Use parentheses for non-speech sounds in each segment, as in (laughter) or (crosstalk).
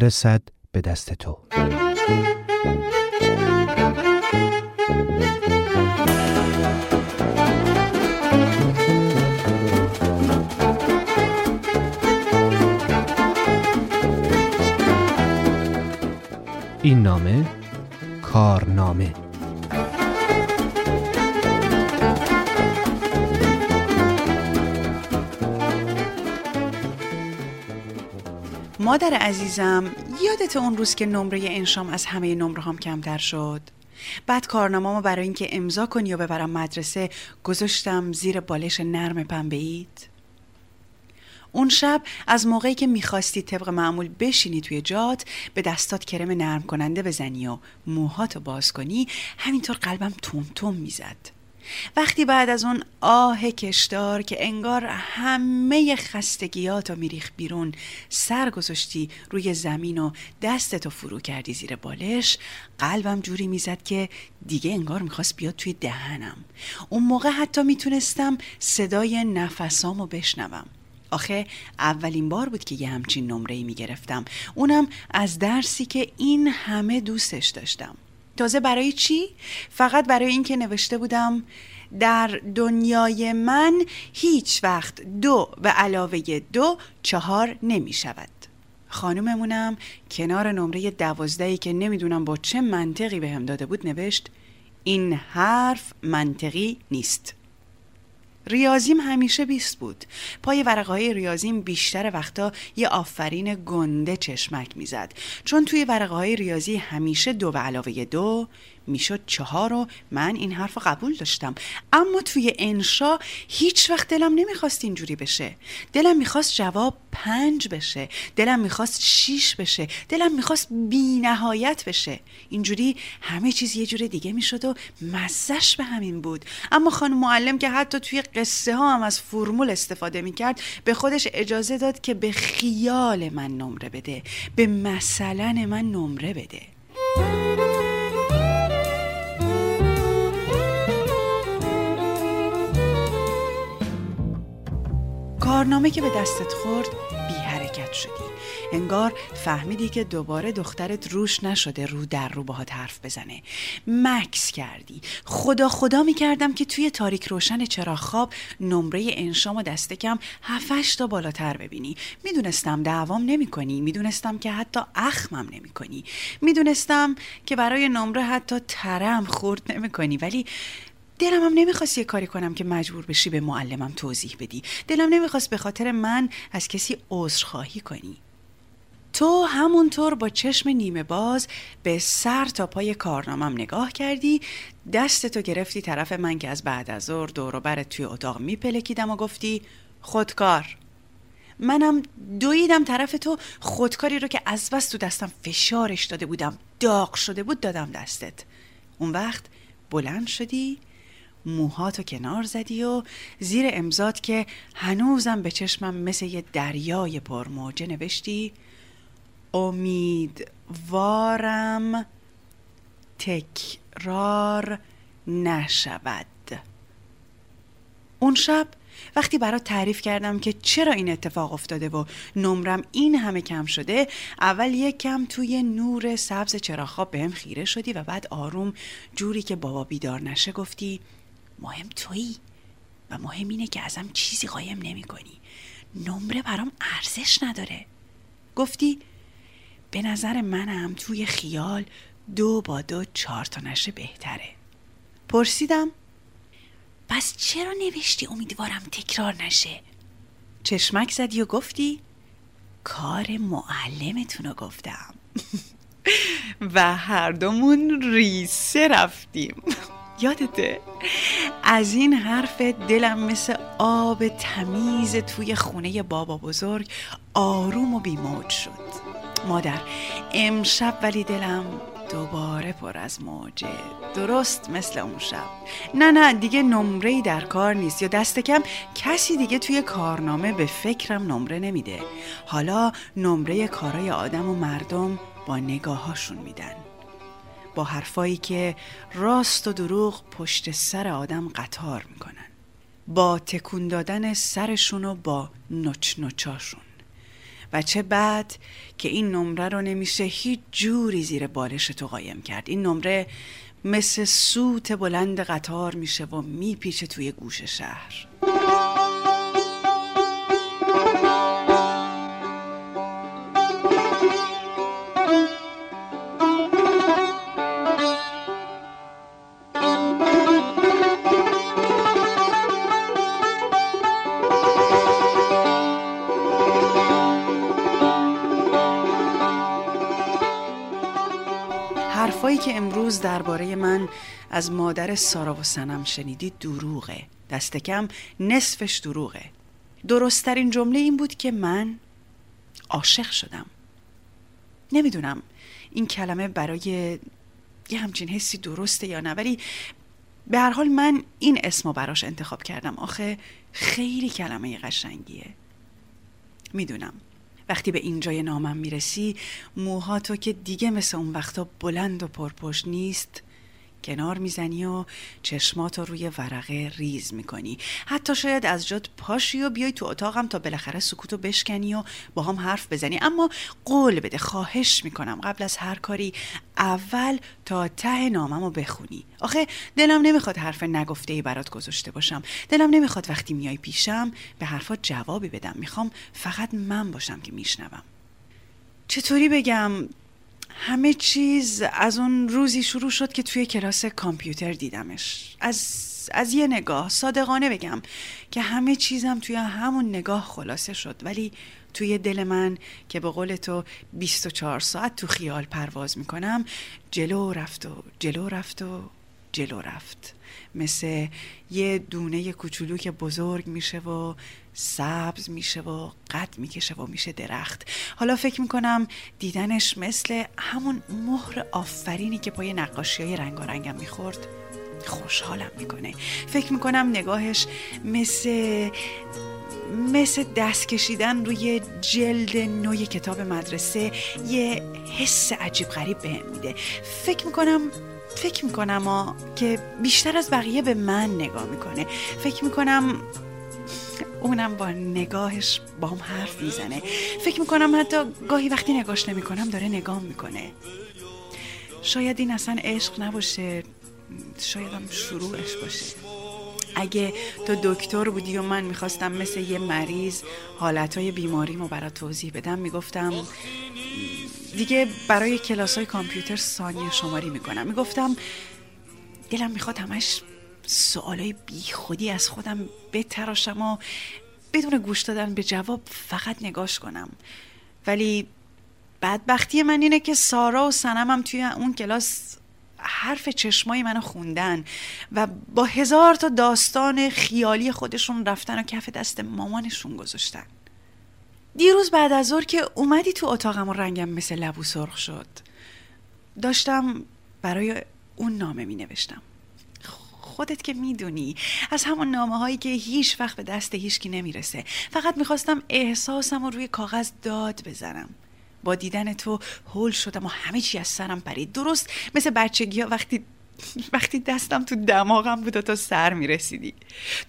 برسد به دست تو. این نامه کارنامه. مادر عزیزم یادت اون روز که نمره انشام از همه نمره هم کمتر شد؟ بعد کارنامه برای اینکه امضا کنی و ببرم مدرسه گذاشتم زیر بالش نرم پنبه اید اون شب از موقعی که می‌خواستی طبق معمول بشینی توی جات به دستات کرم نرم کننده بزنی و موهاتو باز کنی همینطور قلبم تون تون می‌زد. وقتی بعد از اون آه کشدار که انگار همه خستگیاتو میریخ بیرون سر گذاشتی روی زمین و دستتو فرو کردی زیر بالش قلبم جوری می‌زد که دیگه انگار می‌خواست بیاد توی دهنم. اون موقع حتی می‌تونستم صدای نفسامو بشنوم. آخه اولین بار بود که یه همچین نمره ای می‌گرفتم. اونم از درسی که این همه دوستش داشتم. تازه برای چی؟ فقط برای اینکه نوشته بودم در دنیای من هیچ وقت دو به علاوه دو چهار نمی شود خانوممونم کنار نمره دوازدهی که نمی‌دونم با چه منطقی بهم داده بود نوشت این حرف منطقی نیست ریاضیم همیشه بیست بود. پای ورقه های ریاضیم بیشتر وقتا یه آفرین گنده چشمک می‌زد. چون توی ورقه های ریاضی همیشه دو به علاوه دو می‌شد چهار و من این حرف قبول داشتم. اما توی انشا هیچ وقت دلم نمی‌خواست اینجوری بشه. دلم می‌خواست جواب پنج بشه دلم می‌خواست شیش بشه دلم می‌خواست بی نهایت بشه. اینجوری همه چیز یه جور دیگه می‌شد و مزش به همین بود. اما خانم معلم که حتی توی قصه ها هم از فرمول استفاده می‌کرد به خودش اجازه داد که به خیال من نمره بده به مثلا من نمره بده. کارنامه که به دستت خورد بی حرکت شدی. انگار فهمیدی که دوباره دخترت روش نشده رو در رو باهات حرف بزنه. مکس کردی. خدا خدا می‌کردم که توی تاریک روشن چراغ خواب نمره انشام و دست کم هفتش تا بالاتر ببینی. می‌دونستم دعوام نمی کنی می‌دونستم که حتی اخمم نمی کنی می‌دونستم که برای نمره حتی ترم خورد نمی کنی ولی دلم هم نمی‌خواست یه کاری کنم که مجبور بشی به معلمم توضیح بدی. دلم نمی‌خواست به خاطر من از کسی عذرخواهی کنی. تو همونطور با چشم نیمه باز به سر تا پای کارنامم نگاه کردی. دستتو گرفتی طرف من که از بعد از ظهر دور توی اتاق میپلکیدم و گفتی خودکار. منم دویدم طرف تو خودکاری رو که از بس تو دستم فشارش داده بودم داغ شده بود دادم دستت. اون وقت بلند شدی موهاتو کنار زدی و زیر امضات که هنوزم به چشمم مثل یه دریای پرموجه نوشتی امیدوارم تکرار نشود. اون شب وقتی برات تعریف کردم که چرا این اتفاق افتاده و نمرم این همه کم شده اول یک کم توی نور سبز چراغ بهم خیره شدی و بعد آروم جوری که بابا بیدار نشه گفتی مهم تویی و مهم اینه که ازم چیزی قایم نمی کنی نمره برام ارزش نداره. گفتی به نظر منم توی خیال دو با دو چهار تا نشه بهتره. پرسیدم پس چرا نوشتی امیدوارم تکرار نشه؟ چشمک زدی و گفتی کار معلمتون رو گفتم. (laughs) و هر دومون ریسه رفتیم. یادته؟ از این حرف دلم مثل آب تمیز توی خونه بابا بزرگ آروم و بیموج شد. مادر امشب ولی دلم دوباره پر از موجه. درست مثل اون شب. نه نه دیگه نمره در کار نیست. یا دست کم کسی دیگه توی کارنامه به فکرم نمره نمیده. حالا نمره کارای آدم و مردم با نگاهاشون میدن. با حرفایی که راست و دروغ پشت سر آدم قطار می‌کنن. با تکون دادن سرشون و با نچ نچاشون و چه بد که این نمره رو نمیشه هیچ جوری زیر بالش تو قایم کرد. این نمره مثل سوت بلند قطار میشه و میپیچه توی گوش شهر. حرفایی که امروز درباره من از مادر سارا و سنم شنیدید دروغه. دست کم نصفش دروغه. درستترین جمله این بود که من عاشق شدم. نمی‌دونم این کلمه برای یه همچین حسی درسته یا نه ولی به هر حال من این اسمو براش انتخاب کردم. آخه خیلی کلمه قشنگیه. می‌دونم. وقتی به اینجای نامم می‌رسی موها تو که دیگه مثل اون وقتا بلند و پرپشت نیست. کنار می‌زنی و چشماتو روی ورقه ریز می‌کنی. حتی شاید از جات پاشی و بیای تو اتاقم تا بالاخره سکوتو بشکنی و با هم حرف بزنی. اما قول بده خواهش می‌کنم قبل از هر کاری اول تا ته نامم رو بخونی. آخه دلم نمی‌خواد حرف نگفته ای برات گذاشته باشم. دلم نمی‌خواد وقتی میای پیشم به حرفات جوابی بدم. می‌خوام فقط من باشم که میشنوم. چطوری بگم؟ همه چیز از اون روزی شروع شد که توی کلاس کامپیوتر دیدمش. از از یه نگاه صادقانه بگم که همه چیزم توی همون نگاه خلاصه شد. ولی توی دل من که به قول تو 24 ساعت تو خیال پرواز می‌کنم جلو رفت و جلو رفت و جلو رفت. مثل یه دونه کوچولو که بزرگ میشه و سبز میشه و قد می‌کشه و میشه درخت. حالا فکر می‌کنم دیدنش مثل همون مهر آفرینی که پای نقاشی های رنگارنگم می‌خورد خوشحالم می‌کنه. فکر می‌کنم نگاهش مثل مثل دست کشیدن روی جلد نوی کتاب مدرسه یه حس عجیب غریب بهم میده. فکر می‌کنم فکر می‌کنم که بیشتر از بقیه به من نگاه می‌کنه. فکر می‌کنم اونم با نگاهش با هم حرف می‌زنه. فکر می‌کنم حتی گاهی وقتی نگاش نمی‌کنم داره نگاه می‌کنه. شاید این اصلا عشق نباشه. شاید هم شروعش باشه. اگه تو دکتر بودی و من می‌خواستم مثل یه مریض حالتهای بیماریمو برات توضیح بدم می‌گفتم دیگه برای کلاس های کامپیوتر ثانیه شماری می‌کنم. می‌گفتم دلم می‌خواد همش سوالای بی خودی از خودم بتراشم و بدون گوش دادن به جواب فقط نگاش کنم. ولی بدبختی من اینه که سارا و سنمم توی اون کلاس حرف چشمای منو خوندن و با هزار تا داستان خیالی خودشون رفتن و کف دست مامانشون گذاشتن. دیروز بعد از ظهر که اومدی تو اتاقم و رنگم مثل لبو سرخ شد. داشتم برای اون نامه می نوشتم خودت که می‌دونی از همون نامه هایی که هیچ وقت به دست هیچکی نمی‌رسه. فقط می‌خواستم احساسم رو روی کاغذ داد بزنم. با دیدن تو هول شدم و همه چی از سرم پرید. درست مثل بچگی ها وقتی وقتی دستم تو دماغم بود تا سر می‌رسیدی.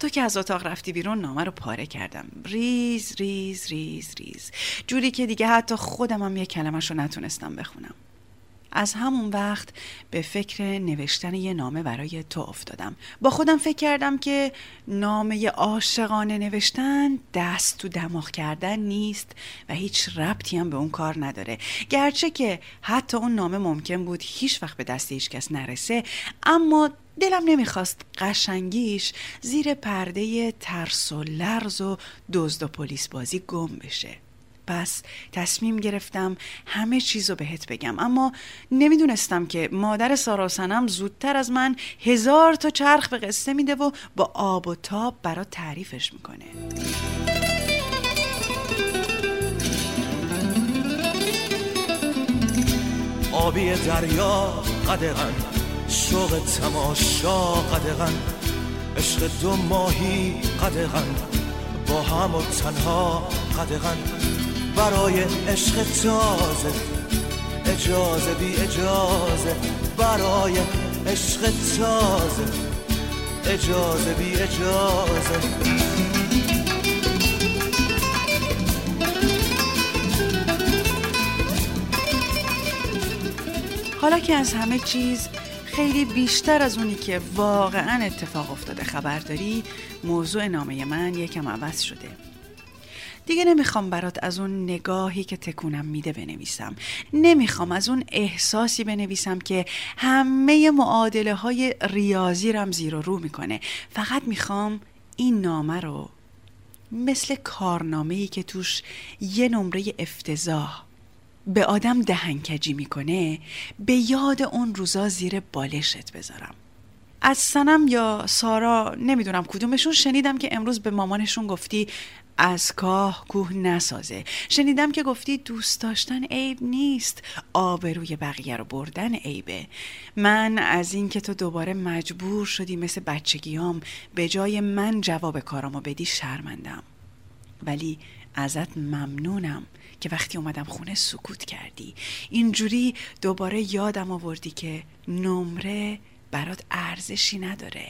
تو که از اتاق رفتی بیرون نامه رو پاره کردم. ریز ریز ریز ریز. جوری که دیگه حتی خودم هم یه کلمش رو نتونستم بخونم. از همون وقت به فکر نوشتن یه نامه برای تو افتادم. با خودم فکر کردم که نامه عاشقانه نوشتن دست تو دماغ کردن نیست و هیچ ربطی هم به اون کار نداره. گرچه که حتی اون نامه ممکن بود هیچ وقت به دست هیچ کس نرسه اما دلم نمی‌خواست قشنگیش زیر پرده ترس و لرز و دزد و پلیس بازی گم بشه. پس تصمیم گرفتم همه چیز رو بهت بگم. اما نمی‌دونستم که مادر سارا سنم زودتر از من هزار تا چرخ به قصه میده و با آب و تاب برات تعریفش می‌کنه. آبی دریا قدغن شوق تماشا قدغن عشق دو ماهی قدغن با هم و تنها قدغن. برای عشق تازه. اجازه بی اجازه. برای عشق تازه. اجازه بی اجازه. حالا که از همه چیز خیلی بیشتر از اونی که واقعا اتفاق افتاده خبر داری موضوع نامه من یکم عوض شده. دیگه نمی‌خوام برات از اون نگاهی که تکونم میده بنویسم. نمی‌خوام از اون احساسی بنویسم که همه معادله های ریاضی رم زیر و رو می‌کنه. فقط می‌خوام این نامه رو مثل کارنامه ای که توش یه نمره افتضاح به آدم دهنکجی می‌کنه به یاد اون روزا زیر بالشت بذارم. از سنم یا سارا نمی‌دونم کدومشون شنیدم که امروز به مامانشون گفتی از کاه کوه نسازه. شنیدم که گفتی دوست داشتن عیب نیست. آبروی بقیه رو بردن عیبه. من از این که تو دوباره مجبور شدی مثل بچگیام به جای من جواب کارامو بدی شرمندم. ولی ازت ممنونم که وقتی اومدم خونه سکوت کردی. اینجوری دوباره یادم آوردی که نمره برات ارزشی نداره.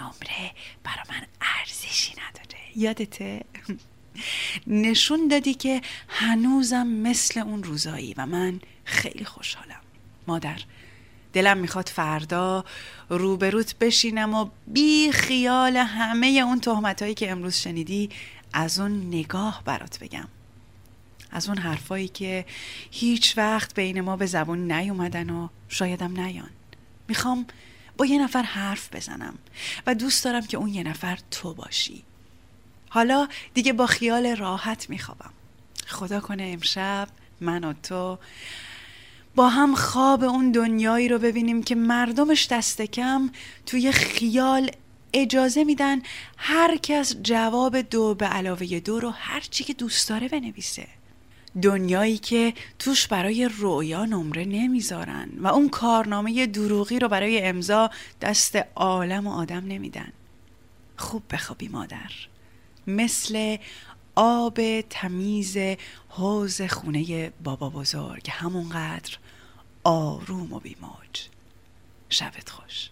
نمره برا من ارزشی نداره. یادته؟ نشون دادی که هنوزم مثل اون روزایی و من خیلی خوشحالم. مادر دلم می‌خواد فردا روبروت بشینم و بی خیال همه اون تهمتهایی که امروز شنیدی از اون نگاه برات بگم. از اون حرفایی که هیچ وقت بین ما به زبون نیومدن و شایدم نیان. می‌خوام با یه نفر حرف بزنم و دوست دارم که اون یه نفر تو باشی. حالا دیگه با خیال راحت میخوابم. خدا کنه امشب من و تو با هم خواب اون دنیایی رو ببینیم که مردمش دست کم توی خیال اجازه میدن هر کس جواب دو به علاوه دو رو هر چی که دوست داره بنویسه. دنیایی که توش برای رویا نمره نمی‌ذارن و اون کارنامه دروغی رو برای امضا دست عالم و آدم نمیدن. خوب بخوابی مادر. مثل آب تمیز حوز خونه بابا بزرگ. همونقدر آروم و بیموج. شبت خوش.